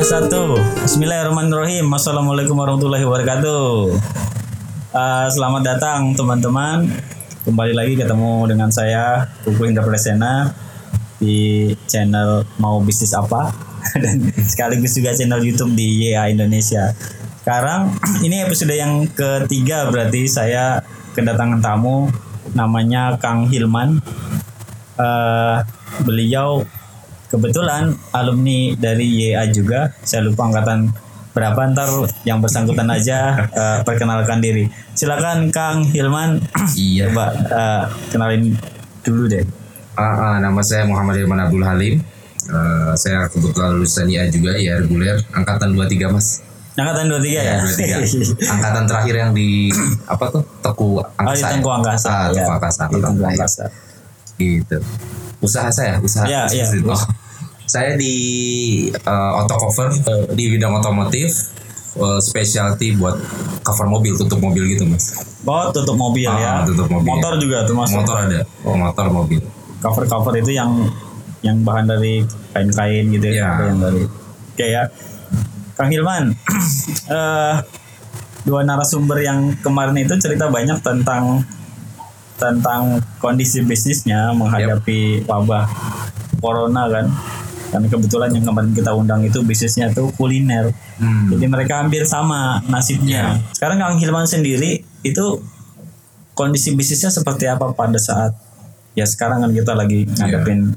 Dua, satu. Bismillahirrahmanirrahim. Assalamualaikum warahmatullahi wabarakatuh. Uh, selamat datang teman-teman. Kembali lagi ketemu dengan saya Kuku Indra Presena di channel Mau Bisnis Apa dan sekaligus juga channel YouTube di YA Indonesia. Sekarang ini episode yang ketiga berarti saya kedatangan tamu namanya Kang Hilman. Uh, beliau kebetulan alumni dari YA juga saya lupa angkatan berapa ntar yang bersangkutan aja uh, perkenalkan diri silakan Kang Hilman Iya. coba uh, kenalin dulu deh Ah, ah, nama saya Muhammad Irman Abdul Halim. Eh, saya kebetulan lulusan IA juga, ya reguler, angkatan 23 mas. angkatan 23 ya, 23. angkatan terakhir yang di apa tuh Teku Oh, di Angkasa. Tengku Angkasa. Ah, ya. Teku Angkasa. Terakhir. Angkasa. Gitu. Usaha saya, usaha. Iya, iya. bisnis. Oh. Saya di eh, auto cover eh, di bidang otomotif, eh, specialty buat cover mobil, tutup mobil gitu mas. Oh, tutup mobil ya. Ah, tutup mobil. Motor juga termasuk. Motor ada, oh motor mobil. Cover-cover itu yang yang bahan dari kain-kain gitu ya. Atau yang dari Oke ya. Kang Hilman, eh dua narasumber yang kemarin itu cerita banyak tentang tentang kondisi bisnisnya menghadapi wabah corona kan. Dan kebetulan yang kemarin kita undang itu bisnisnya tuh kuliner. Hmm. Jadi mereka hampir sama nasibnya. Sekarang Kang Hilman sendiri itu kondisi bisnisnya seperti apa pada saat ya sekarang kan kita lagi ngadepin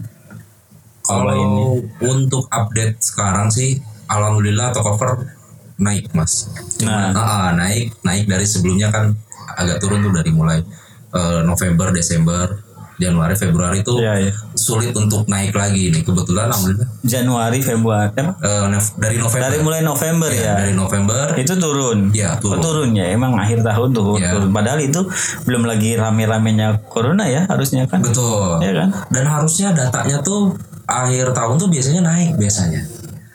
Kalau ini. untuk update sekarang sih, alhamdulillah cover naik mas. Nah. Cuman, ah, ah, naik naik dari sebelumnya kan agak turun tuh dari mulai eh, November, Desember, Januari, Februari itu ya, ya. sulit untuk naik lagi nih. Kebetulan alhamdulillah Januari Februari Nov- dari November. dari mulai November ya, dari November itu turun Iya, Oh, turun. turun ya emang akhir tahun turun, Iya. turun. padahal itu belum lagi rame-ramenya corona ya harusnya kan betul. ya kan Dan harusnya datanya tuh akhir tahun tuh biasanya naik biasanya.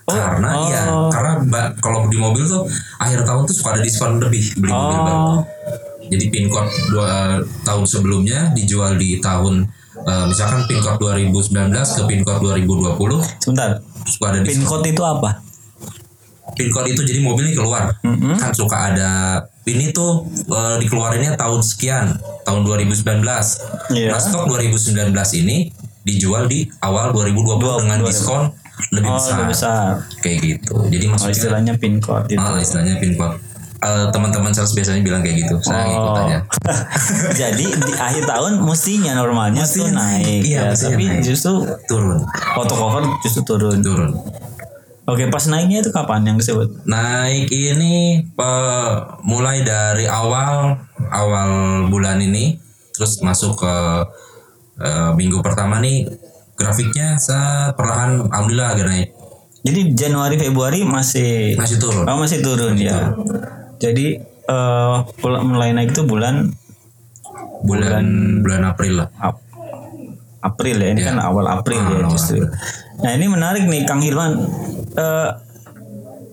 Oh, karena oh. ya karena kalau di mobil tuh akhir tahun tuh suka ada diskon lebih beli mobil baru. Oh Jadi pin code dua tahun sebelumnya dijual di tahun eh, misalkan pin code 2019 ke pin code 2020 sebentar suka ada pin code itu apa Pin code itu jadi mobil ini keluar. Mm-mm. Kan suka ada ini tuh eh, dikeluarinnya tahun sekian, tahun 2019. Iya. Nah, stok 2019 ini dijual di awal 2020 Dua- dengan dua- diskon lebih oh besar. lebih besar Kayak gitu. Jadi oh, maksudnya istilahnya pin code itu ah, istilahnya pin code. Eh, teman-teman sales biasanya bilang kayak gitu. Saya ikut Oh. aja. Jadi di akhir tahun mestinya normalnya tuh Mestinya naik, naik. Iya, ya, tapi naik. justru Turun, auto cover justru turun. turun. Oke, pas naiknya itu kapan yang disebut? Naik ini eh, mulai dari awal awal bulan ini terus masuk ke eh, minggu pertama nih grafiknya saat perlahan alhamdulillah agak naik Jadi Januari Februari masih masih turun oh, masih turun ya. Jadi eh pul- mulai naik itu bulan bulan bulan April lah Ap- April ya. Ini Ya. kan awal April Ah, ya awal justru. Nah, ini menarik nih Kang Hilman. Eh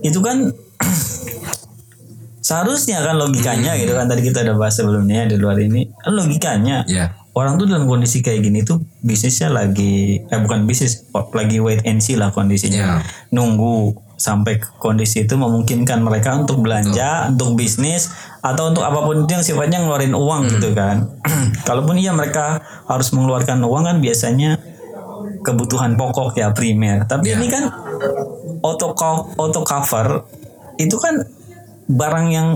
itu kan seharusnya kan logikanya Hmm. gitu kan tadi kita udah bahas sebelumnya di luar ini. Kan logikanya ya orang tuh dalam kondisi kayak gini tuh bisnisnya lagi eh bukan bisnis lagi wait and see lah kondisinya Ya. nunggu sampai kondisi itu memungkinkan mereka untuk belanja untuk bisnis atau untuk apa pun itu yang sifatnya ngeluarin uang gitu kan kalaupun iya mereka harus mengeluarkan uang kan biasanya kebutuhan pokok ya primer tapi Ya. ini kan auto auto cover itu kan barang yang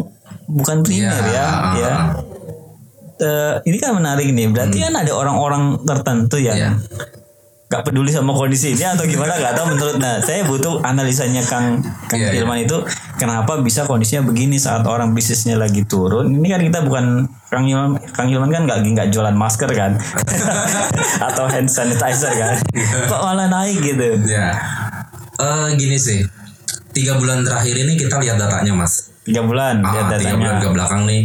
bukan primer ya Ya. ya Eh, ini kan menarik nih. Berarti kan ada orang-orang tertentu yang Hmm. Nggak peduli sama kondisi ini atau gimana nggak tahu menurut nah saya butuh analisanya Kang Kang Iya, iya. Hilman itu kenapa bisa kondisinya begini saat orang bisnisnya lagi turun? Ini kan kita bukan Kang Hilman Kang Hilman kan nggak nggak jualan masker kan? Atau hand sanitizer kan? Kok malah naik gitu? Ya Eh, gini sih. Tiga bulan terakhir ini kita lihat datanya mas. Tiga bulan lihat ah, tiga bulan datanya. ke belakang nih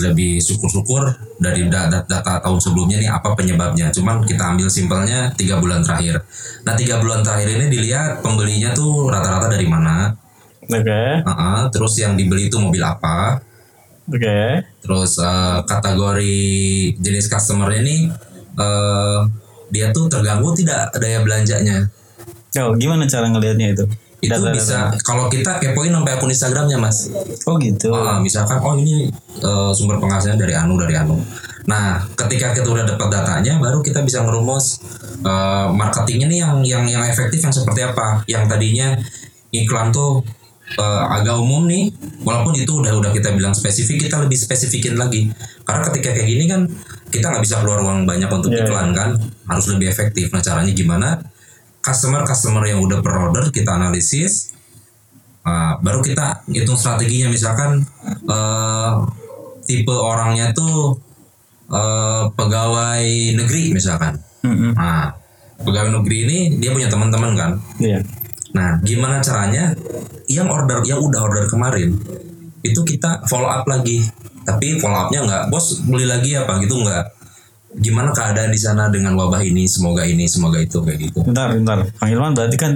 lebih syukur-syukur dari da- da- data tahun sebelumnya nih apa penyebabnya. Cuman kita ambil simpelnya tiga bulan terakhir. Nah tiga bulan terakhir ini dilihat pembelinya tuh rata-rata dari mana. oke Ah, terus yang dibeli itu mobil apa. oke Terus eh, kategori jenis customer ini eh, dia tuh terganggu tidak daya belanjanya. oh gimana cara ngelihatnya itu itu bisa kalau kita kepoin sampai akun Instagramnya mas. Oh gitu. Ah, misalkan oh ini eh, sumber penghasilan dari anu dari anu. Nah ketika kita udah dapat datanya baru kita bisa ngerumus eh, marketingnya nih yang yang yang efektif yang seperti apa. Yang tadinya iklan tuh eh, agak umum nih walaupun itu udah udah kita bilang spesifik kita lebih spesifikin lagi. Karena ketika kayak gini kan kita nggak bisa keluar uang banyak untuk Iya, iklan kan harus lebih efektif. Nah caranya gimana customer customer yang udah per kita analisis Nah, baru kita hitung strateginya misalkan eh, tipe orangnya tuh eh, pegawai negeri misalkan. Mm-mm. Nah, pegawai negeri ini dia punya teman-teman kan. Iya. Nah, gimana caranya yang order yang udah order kemarin itu kita follow up lagi. Tapi follow upnya nggak, bos beli lagi apa gitu nggak. Gimana keadaan di sana dengan wabah ini? Semoga ini, semoga itu kayak gitu. Bentar, bentar. Kang Ilman berarti kan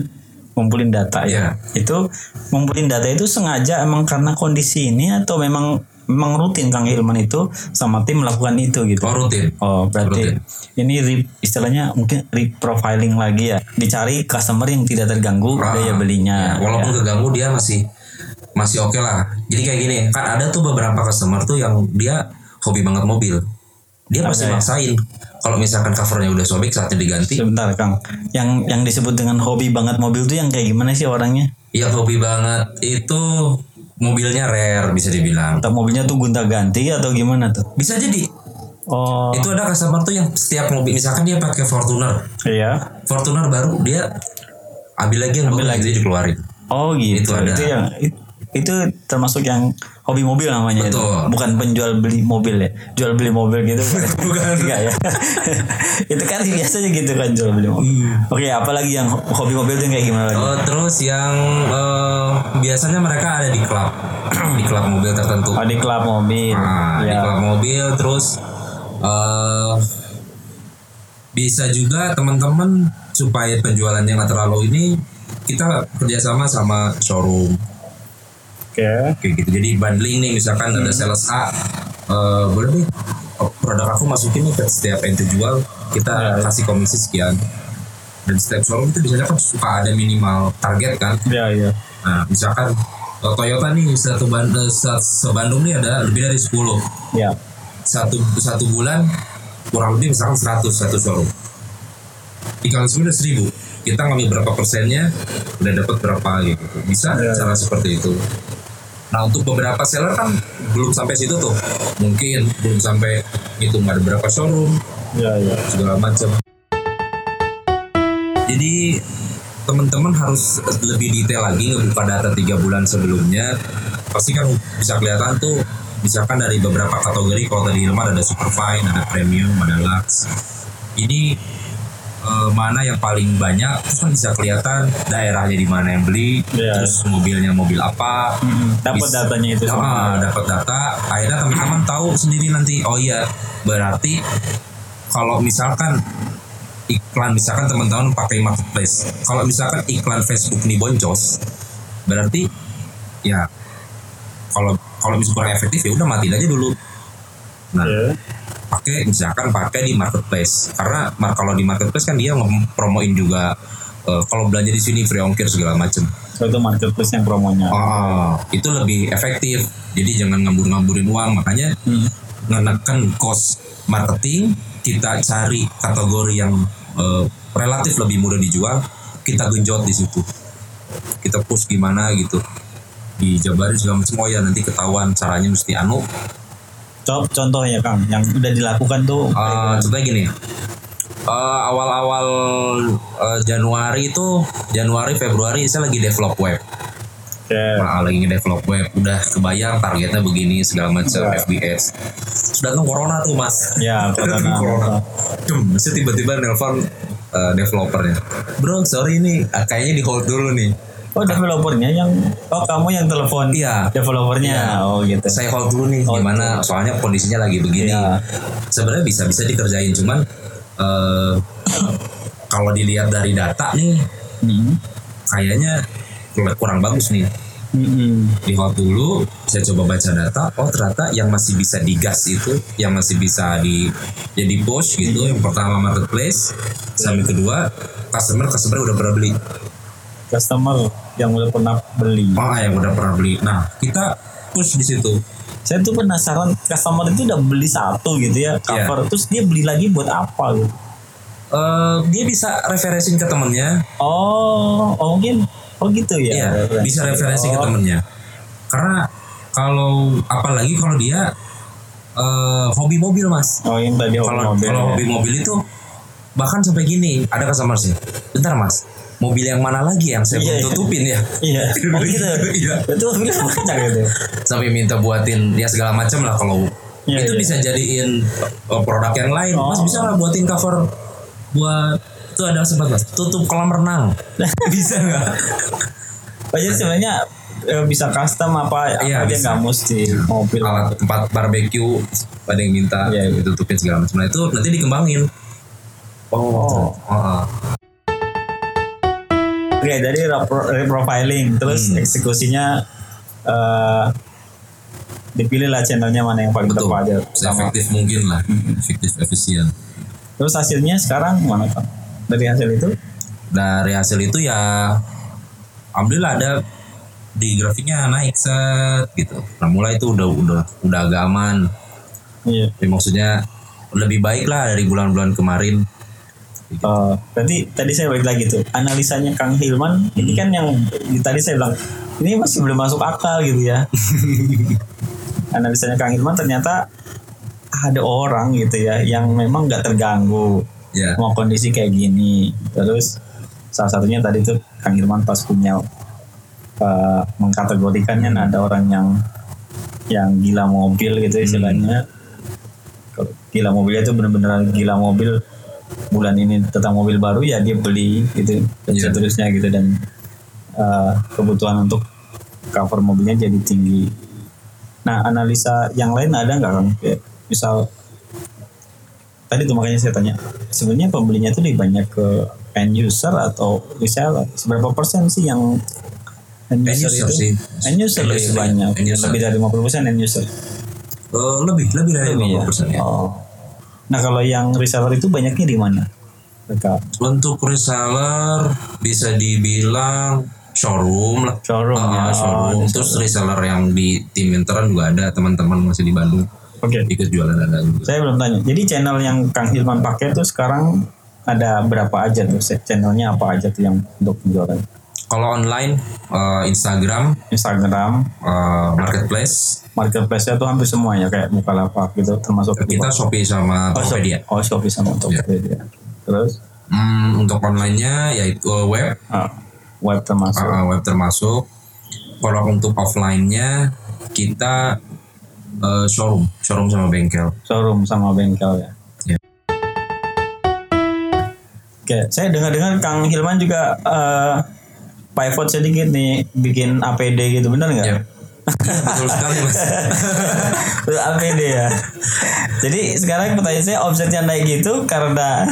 ngumpulin data ya. Iya. Itu ngumpulin data itu sengaja emang karena kondisi ini atau memang memang rutin Kang Ilman itu sama tim melakukan itu gitu. Oh rutin. Oh, berarti Rutin. ini re- istilahnya mungkin reprofiling lagi ya. Dicari customer yang tidak terganggu Ah, daya belinya. ya, walaupun ya. keganggu dia masih masih oke lah. Jadi kayak gini, kan ada tuh beberapa customer tuh yang dia hobi banget mobil. Dia pasti ya? maksain. Kalau misalkan covernya udah sobek saatnya diganti. Sebentar Kang. Yang yang disebut dengan hobi banget mobil tuh yang kayak gimana sih orangnya? Yang hobi banget itu mobilnya rare bisa dibilang. Atau mobilnya tuh gonta-ganti atau gimana tuh? Bisa jadi Oh, itu ada customer tuh yang setiap mobil misalkan dia pakai Fortuner, iya. Fortuner baru dia ambil lagi yang Ambil jadi dikeluarin. Oh gitu. Itu ada. yang it- itu termasuk yang hobi mobil namanya itu. Betul. Bukan penjual beli mobil ya. Jual beli mobil gitu. Bukan. Enggak ya. itu kan biasanya gitu kan jual beli mobil. Oke, apalagi yang ho- hobi mobil itu kayak gimana lagi? Oh, terus yang eh, biasanya mereka ada di klub, di klub mobil tertentu. Oh, di klub mobil. Nah, di ya. klub mobil terus eh bisa juga teman-teman supaya penjualannya nggak terlalu ini kita kerjasama sama showroom Oke. gitu. Jadi bundling nih misalkan ada sales A eh, boleh nih produk aku masukin nih ke setiap ente jual kita kasih komisi sekian. Dan setiap showroom itu biasanya kan suka ada minimal target kan? Ya, ya. Nah, misalkan eh, Toyota nih satu eh, se- sebandung nih ada lebih dari 10 Ya. satu satu bulan kurang lebih misalkan 100 satu showroom. Dikali 10 udah 1000 kita ngambil berapa persennya udah dapat berapa gitu. Bisa Ya, cara seperti itu nah untuk beberapa seller kan belum sampai situ tuh. Mungkin belum sampai hitung ada berapa showroom Ya, ya. segala macam. Jadi teman-teman harus lebih detail lagi ngebuka data tiga bulan sebelumnya. Pasti kan bisa kelihatan tuh misalkan dari beberapa kategori kalau tadi Hilman ada superfine ada premium ada lux. Ini eh, mana yang paling banyak terus kan bisa kelihatan daerahnya di mana yang beli Iya. terus mobilnya mobil apa Mm-mm. Dapat datanya itu semua. Ah, dapat data akhirnya teman-teman tahu sendiri nanti oh iya berarti kalau misalkan iklan misalkan teman-teman pakai marketplace kalau misalkan iklan Facebook nih boncos berarti ya kalau kalau misalnya kurang efektif ya udah matiin aja dulu nah Ya. Pakai misalkan pakai di marketplace karena mar- kalau di marketplace kan dia ngepromoin juga eh, kalau belanja di sini free ongkir segala macem So, itu marketplace yang promonya. Ah, itu lebih efektif. Jadi jangan ngambur-ngamburin uang. Makanya Hmm. menekan cost marketing, kita cari kategori yang eh, relatif lebih mudah dijual, kita genjot di situ. Kita push gimana gitu. Dijabarin segala macam. Oh ya nanti ketahuan caranya mesti anu. Co- Contohnya Kang, yang udah dilakukan tuh. Eh, contohnya gini. Eh, awal-awal eh, Januari itu Januari Februari saya lagi develop web. Oke. Nah, lagi nge-develop web, udah kebayang targetnya begini segala macam Ya. FBS. Sudah datang corona tuh mas. Ya, Datang corona. corona. Saya tiba-tiba nelpon eh, developernya. Bro, sorry ah, kayaknya di hold dulu nih. Oh developernya yang oh kamu yang telepon Iya. developernya oh gitu Saya hold dulu nih, Hold gimana? Soalnya kondisinya lagi begini. Iya. Sebenarnya bisa bisa dikerjain, cuman eh, kalau dilihat dari data nih, Hmm. kayaknya kurang bagus nih. Mm-mm. di hold dulu saya coba baca data oh ternyata yang masih bisa digas itu yang masih bisa di jadi push gitu yang pertama marketplace sama yang kedua customer customer udah pernah beli customer yang udah pernah beli. Oh yang udah pernah beli. Nah kita push di situ. Saya tuh penasaran customer itu udah beli satu gitu ya cover, terus dia beli lagi buat apa gitu? Eh, dia bisa referensiin ke temennya. Oh, oh mungkin, oh gitu ya? Iya, referensi. bisa referensi ke Oh, temennya. Karena kalau apalagi kalau dia eh, hobi mobil mas. Oh yang tadi hobi mobil. kalau ya. hobi mobil itu bahkan sampai gini ada customer sih. Bentar mas, mobil yang mana lagi yang saya Iya, belum iya. tutupin ya? Iya, oh gitu. Iya. Itu mobilnya banyak gitu. Sampai minta buatin ya segala macam lah kalau Iya, itu iya. bisa jadiin uh, produk yang lain. Mas Oh. bisa nggak buatin cover buat itu ada sempat mas tutup kolam renang bisa nggak? Oh jadi sebenarnya eh, bisa custom apa Iya, apa bisa. nggak mesti mobil. alat tempat barbeque ada yang minta Iya, iya. ditutupin segala macam nah itu nanti dikembangin Oh. oh. Oke, jadi repro- reprofiling, terus Hmm. eksekusinya eh dipilih lah channelnya mana yang paling betul tepat aja. Efektif mungkin lah efektif efisien Terus hasilnya sekarang mana kan? Dari hasil itu? dari hasil itu ya alhamdulillah ada di grafiknya naik set gitu nah mulai itu udah udah udah agak aman Iya. Tapi maksudnya lebih baik lah dari bulan-bulan kemarin Eh, berarti tadi saya balik lagi tuh analisanya Kang Hilman ini kan yang di- tadi saya bilang ini masih belum masuk akal gitu ya. analisanya Kang Hilman ternyata ada orang gitu ya yang memang nggak terganggu ya. mau kondisi kayak gini. Terus salah satunya tadi tuh Kang Hilman pas punya uh, mengkategorikannya nah, ada orang yang yang gila mobil gitu istilahnya. Kalau gila mobilnya itu benar-benar gila mobil bulan ini tentang mobil baru ya dia beli gitu dan Iya. seterusnya gitu dan uh, kebutuhan untuk cover mobilnya jadi tinggi nah analisa yang lain ada nggak kan kayak misal tadi tuh makanya saya tanya sebenarnya pembelinya itu lebih banyak ke end user atau reseller seberapa persen sih yang end End user, user itu sih. end user lebih banyak end user. lebih dari 50 persen end user Eh, lebih lebih dari Lebih ya? 50% ya. oh nah kalau yang reseller itu banyaknya di mana? Mereka Untuk reseller bisa dibilang showroom lah. showroom Ah, ya. showroom. Oh, Terus reseller yang di tim intern juga ada teman-teman masih di Bandung. Oke. Ikut jualan ada juga. saya belum tanya. Jadi channel yang Kang Hilman pakai tuh sekarang ada berapa aja tuh? Channelnya apa aja tuh yang untuk penjualan Kalau online eh, Instagram Instagram eh, marketplace marketplace-nya tuh hampir semuanya kayak Bukalapak gitu termasuk kita Shopee sama Oh, Tokopedia. Oh, Shopee sama Tokopedia. Terus Hmm, untuk online-nya yaitu eh, web ah, web termasuk. eh, web termasuk. Kalau untuk offline-nya kita eh, showroom, showroom sama bengkel. Showroom sama bengkel ya. Ya. Oke, saya dengar-dengar Kang Hilman juga eh pivot sedikit nih bikin APD gitu, benar nggak? Ya. Iya, betul sekali mas. APD ya. Jadi sekarang pertanyaan saya omsetnya naik gitu karena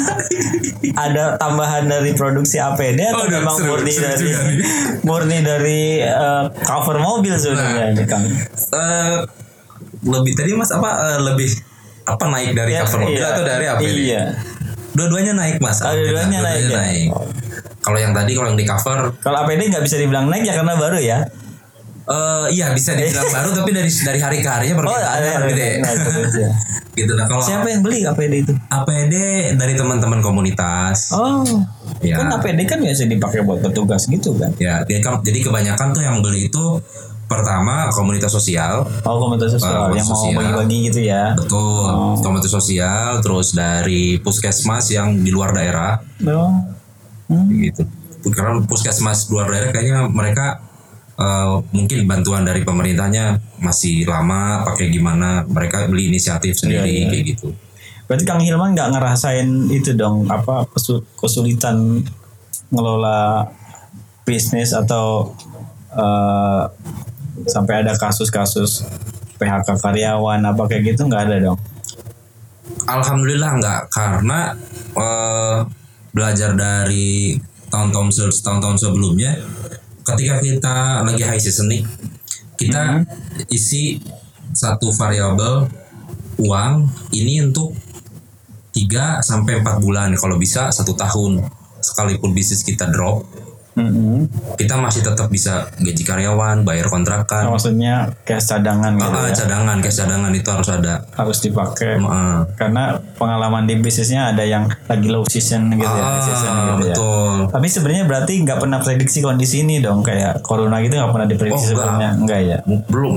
ada tambahan dari produksi APD atau Oh, memang seru, murni seru dari juga murni dari eh, cover mobil sebenarnya ini Kang? Eh, lebih tadi mas apa eh, lebih apa naik dari Ya, cover mobil iya. atau dari apa? Iya. Dua-duanya naik mas. Oh, dua-duanya naik ya? Kalau yang tadi kalau yang di cover, Kalau APD nggak bisa dibilang naik ya karena baru ya. eh iya bisa dibilang baru tapi dari dari hari ke harinya permintaannya ada- gede. ada. gitu nah kalau Siapa yang beli APD itu? APD dari teman-teman komunitas. Oh, Ya. kan APD kan biasa dipakai buat petugas gitu kan? Ya, dia kan- jadi kebanyakan tuh yang beli itu pertama komunitas sosial, Oh, komunitas sosial komunitas yang mau sosial. bagi-bagi gitu ya? betul, Oh. komunitas sosial, terus dari puskesmas yang di luar daerah, Oh, hmm. gitu. Karena puskesmas luar daerah kayaknya mereka eh, mungkin bantuan dari pemerintahnya masih lama, pakai gimana, mereka beli inisiatif sendiri Iya, iya. kayak gitu. Berarti Kang Hilman nggak ngerasain itu dong apa kesu- kesulitan ngelola bisnis atau eh, sampai ada kasus-kasus PHK karyawan apa kayak gitu nggak ada dong? Alhamdulillah enggak karena belajar dari tahun-tahun tahun-tahun sebelumnya ketika kita lagi high season nih kita isi satu variabel uang ini untuk 3 sampai 4 bulan kalau bisa satu tahun sekalipun bisnis kita drop Mm-mm. kita masih tetap bisa gaji karyawan bayar kontrakan. Maksudnya cash cadangan gitu Ah, ya? cadangan cash cadangan itu harus ada. Harus dipakai. Ah, karena pengalaman di bisnisnya ada yang lagi low season gitu ya season ah, gitu ya. betul. Tapi sebenarnya berarti nggak pernah prediksi kondisi ini dong kayak corona gitu nggak pernah Oh, diprediksi enggak. sebelumnya? Enggak ya? Belum.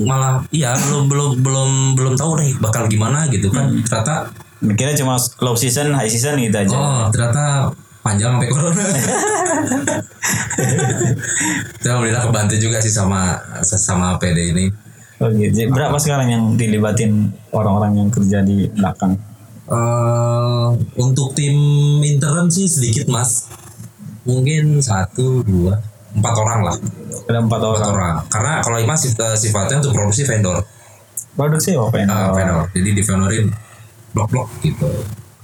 Malah iya belum belum belum belum tahu nih bakal gimana gitu kan. Hmm. ternyata mikirnya cuma low season high season gitu aja. Oh ternyata panjang sampai corona. Tapi alhamdulillah kebantu juga sih sama sama PD ini. Oh, gitu. Jadi berapa sekarang yang dilibatin orang-orang yang kerja di belakang? Eh untuk tim intern sih sedikit mas. Mungkin satu dua empat orang lah. Ada empat empat orang. Orang karena kalau Imas sif- sifatnya untuk produksi vendor. Produksi apa? Ya Ah, vendor. Jadi di vendorin blok-blok gitu.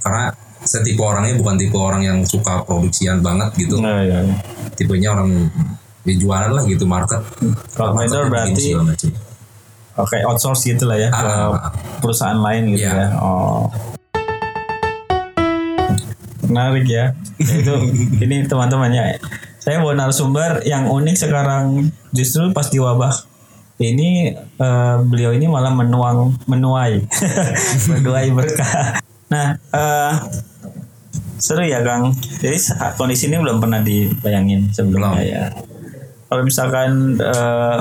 Karena saya tipe orangnya bukan tipe orang yang suka produksian banget gitu. Nah, ya, ya. Tipenya orang ya jualan lah gitu market. Kalau vendor Market berarti oke outsource gitu lah ya ke Ah. perusahaan lain gitu Iya. ya. Oh. Menarik ya. Itu ini teman-temannya. Saya bawa narasumber yang unik sekarang justru pas di wabah ini eh, beliau ini malah menuang menuai menuai berkah. Nah, eh, seru ya Kang. Jadi kondisi ini belum pernah dibayangin sebelumnya Belum. ya. Kalau misalkan eh,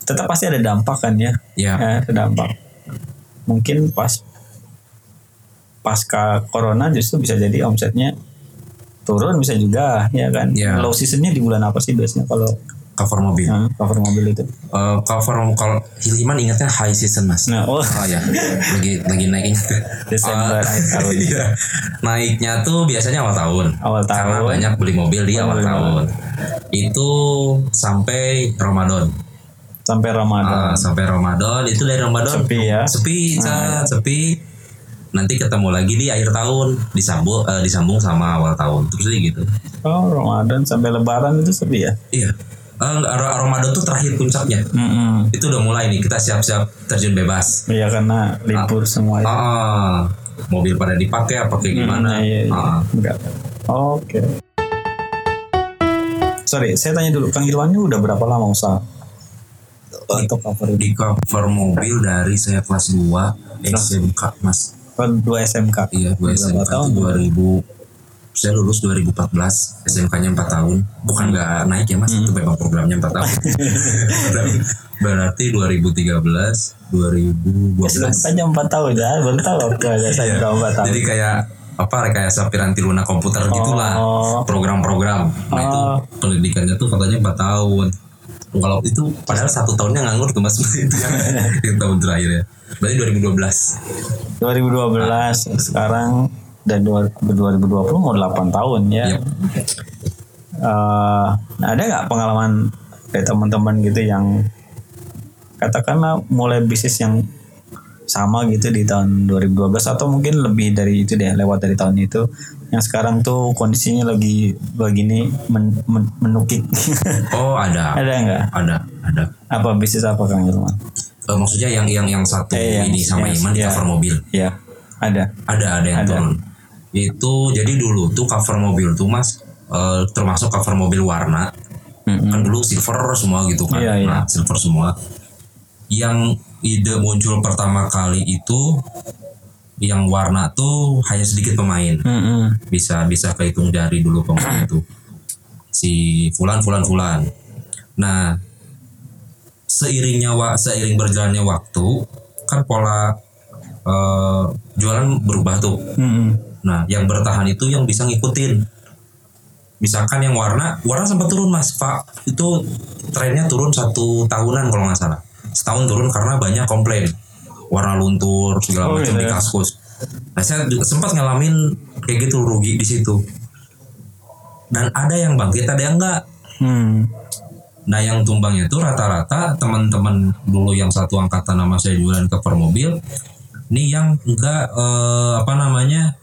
tetap pasti ada dampak kan ya Ya. ya ada dampak mungkin pas pasca corona justru bisa jadi omsetnya turun bisa juga ya kan Ya. low seasonnya di bulan apa sih biasanya kalau Cover mobil. nah, cover mobil itu. Eh, cover kalau Hilman ingatnya high season mas. nah oh. Oh ya, lagi lagi naiknya. Desember Eh, akhir tahun. iya. Naiknya tuh biasanya awal tahun. awal Karena tahun. banyak beli mobil di awal Beli tahun. Itu sampai Ramadan. sampai Ramadan. Ah, sampai Ramadan. Itu dari Ramadan sepi ya? Sepi Cat, sepi. Nanti ketemu lagi di akhir tahun. Disambung eh, disambung sama awal tahun. Terus gitu. Oh Ramadan sampai Lebaran itu sepi ya? Iya Ramadan tuh terakhir puncaknya Mm-mm. itu udah mulai nih kita siap-siap terjun bebas Iya karena libur semua ya. ah mobil pada dipakai apa kayak gimana Iya, iya, iya. Ah, Enggak. Oke. Sorry, saya tanya dulu, Kang Irwan ini udah berapa lama usaha untuk cover di cover mobil dari saya kelas 2 SMK mas Oh, Dua SMK. iya gue Berapa SMK tahun? tuh 2000 saya lulus 2014 SMK-nya 4 tahun. Bukan nggak naik ya mas? Itu memang programnya 4 tahun. Berarti 2013 2012 SMK-nya empat tahun ya, baru tahu ada SMK empat tahun. jadi kayak apa rekayasa piranti lunak komputer gitulah. Oh. program-program. Nah itu Oh. pendidikannya tuh katanya 4 tahun. Kalau itu padahal satu tahunnya nganggur tuh mas. Itu yang tahun terakhir ya. Berarti 2012 2012 sekarang dan dua- 2020 mau 8 tahun ya. Yep. Eh, ada nggak pengalaman dari teman-teman gitu yang katakanlah mulai bisnis yang sama gitu di tahun 2012 atau mungkin lebih dari itu deh lewat dari tahun itu yang sekarang tuh kondisinya lagi begini men, men- menukik oh ada ada nggak ada ada apa bisnis apa Kang Irman? Eh, maksudnya yang yang yang satu Eh, yang- ini sama yang- Iman di ya. cover mobil Ya ada. ada ada yang Ada. turun itu jadi dulu tuh cover mobil tuh mas eh, termasuk cover mobil warna Mm-mm. kan dulu silver semua gitu kan Iya, iya. nah silver semua yang ide muncul pertama kali itu yang warna tuh hanya sedikit pemain Mm-mm. bisa bisa kehitung jari dulu pemain itu si Fulan Fulan Fulan nah seiringnya wa, seiring berjalannya waktu kan pola eh, jualan berubah tuh Mm-mm. Nah, yang bertahan itu yang bisa ngikutin. Misalkan yang warna, warna sempat turun mas, Pak. Itu trennya turun satu tahunan kalau nggak salah. Setahun turun karena banyak komplain. Warna luntur, segala Oh, macam gitu di ya. kaskus. Nah, saya juga sempat ngalamin kayak gitu rugi di situ. Dan ada yang bangkit, ada yang enggak. Hmm. Nah, yang tumbangnya itu rata-rata teman-teman dulu yang satu angkatan nama saya jualan cover mobil. Ini yang enggak eh, apa namanya?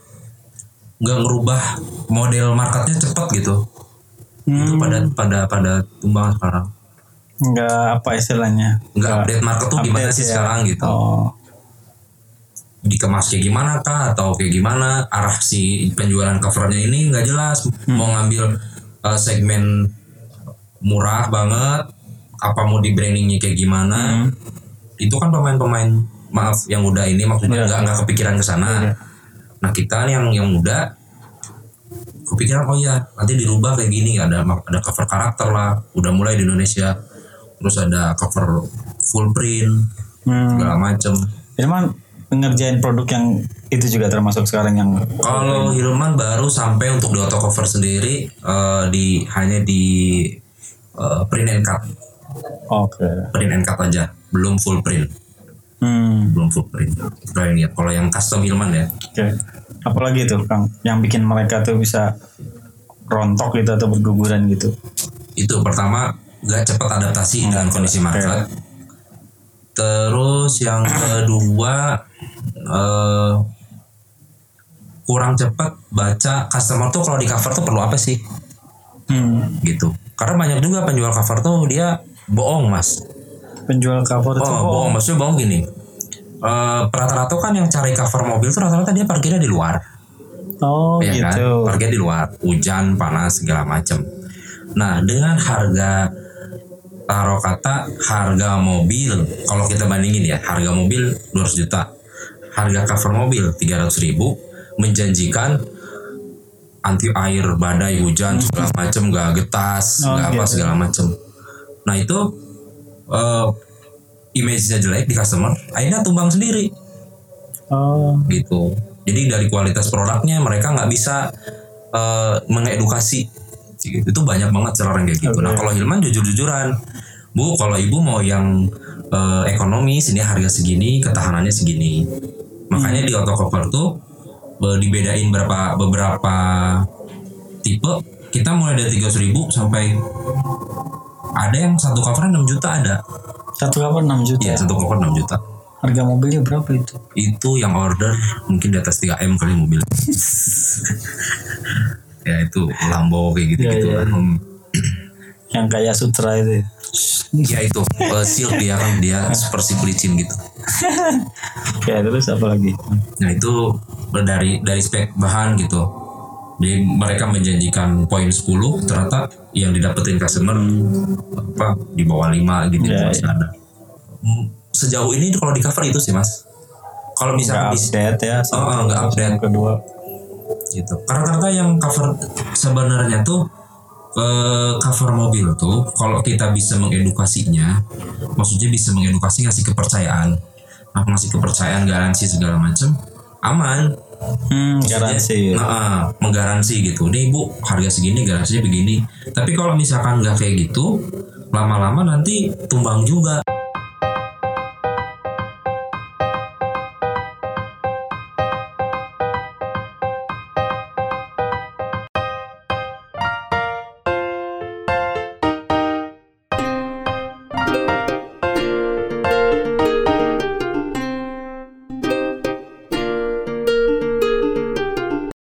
Nggak ngerubah model marketnya cepet gitu. Itu pada pada pada tumbang sekarang. Nggak apa istilahnya? nggak update market tuh gimana update sih ya. sekarang gitu. Oh. dikemas kayak gimana kah? Atau kayak gimana? Arah si penjualan covernya ini nggak jelas. Mau ngambil uh, segmen murah banget apa mau di brandingnya kayak gimana? Itu kan pemain-pemain maaf yang udah ini maksudnya nggak nggak kepikiran ke sana. Iya. Nah kita yang yang muda kepikiran oh ya nanti dirubah kayak gini. Ada ada cover karakter lah udah mulai di Indonesia. Terus ada cover full print Hmm. segala macem. Irman ngerjain produk yang itu juga termasuk sekarang yang Kalau Hilman baru sampai untuk di auto cover sendiri eh, di hanya di eh, print and cut, oke. print and cut aja, belum full print, Hmm. belum full print. Kalau yang kalau yang custom Hilman ya, Oke. Apalagi tuh Kang yang bikin mereka tuh bisa rontok gitu atau berguguran gitu. itu pertama nggak cepat adaptasi dengan kondisi market. Terus yang kedua eh, kurang cepat baca customer tuh kalau di cover tuh perlu apa sih Hmm. gitu. Karena banyak juga penjual cover tuh dia bohong mas. Penjual cover itu Oh, bohong. Maksudnya bohong gini. Eh, rata-rata kan yang cari cover mobil tuh rata-rata dia parkirnya di luar, Oh ya kan? gitu. Parkir di luar, hujan, panas segala macem. Nah, dengan harga taruh kata harga mobil, kalau kita bandingin ya, harga mobil 200 juta, harga cover mobil 300 ribu, menjanjikan anti air, badai, hujan segala macem, gak getas, Oh, gak apa gitu. segala macem. Nah itu eh image-nya jelek di customer, akhirnya tumbang sendiri Oh. gitu. Jadi dari kualitas produknya mereka nggak bisa eh, mengedukasi. Gitu. Itu banyak banget seller yang kayak gitu. Nah Oke. kalau Hilman jujur-jujuran, bu kalau ibu mau yang eh, ekonomis ini harga segini, ketahanannya segini. Makanya di auto cover tuh dibedain berapa beberapa tipe. Kita mulai dari 300.000 ribu sampai ada yang satu cover 6 juta ada. Satu cover 6 juta. Iya satu cover 6 juta. Harga mobilnya berapa itu? itu yang order mungkin di atas 3 m kali mobil ya itu Lambo kayak gitu gitu Iya, iya. kan Yang kayak Sutra itu. ya? ya itu uh, silk dia kan dia seperti pelicin gitu Oke terus apa lagi? nah itu dari dari spek bahan gitu jadi mereka menjanjikan poin 10 ternyata yang didapetin customer apa di bawah 5 gitu Iya, masih ada Hmm, sejauh ini kalau di cover itu sih mas kalau misalnya Nggak bisa update ya. Oh, oh, nggak update. Yang kedua. gitu. Karena yang cover sebenarnya tuh eh, cover mobil tuh kalau kita bisa mengedukasinya, maksudnya bisa mengedukasi ngasih kepercayaan, nah, ngasih kepercayaan garansi segala macam, aman. Hmm, garansi. Nah, ah, menggaransi gitu. Nih bu harga segini garansinya begini. Tapi kalau misalkan nggak kayak gitu, lama-lama nanti tumbang juga.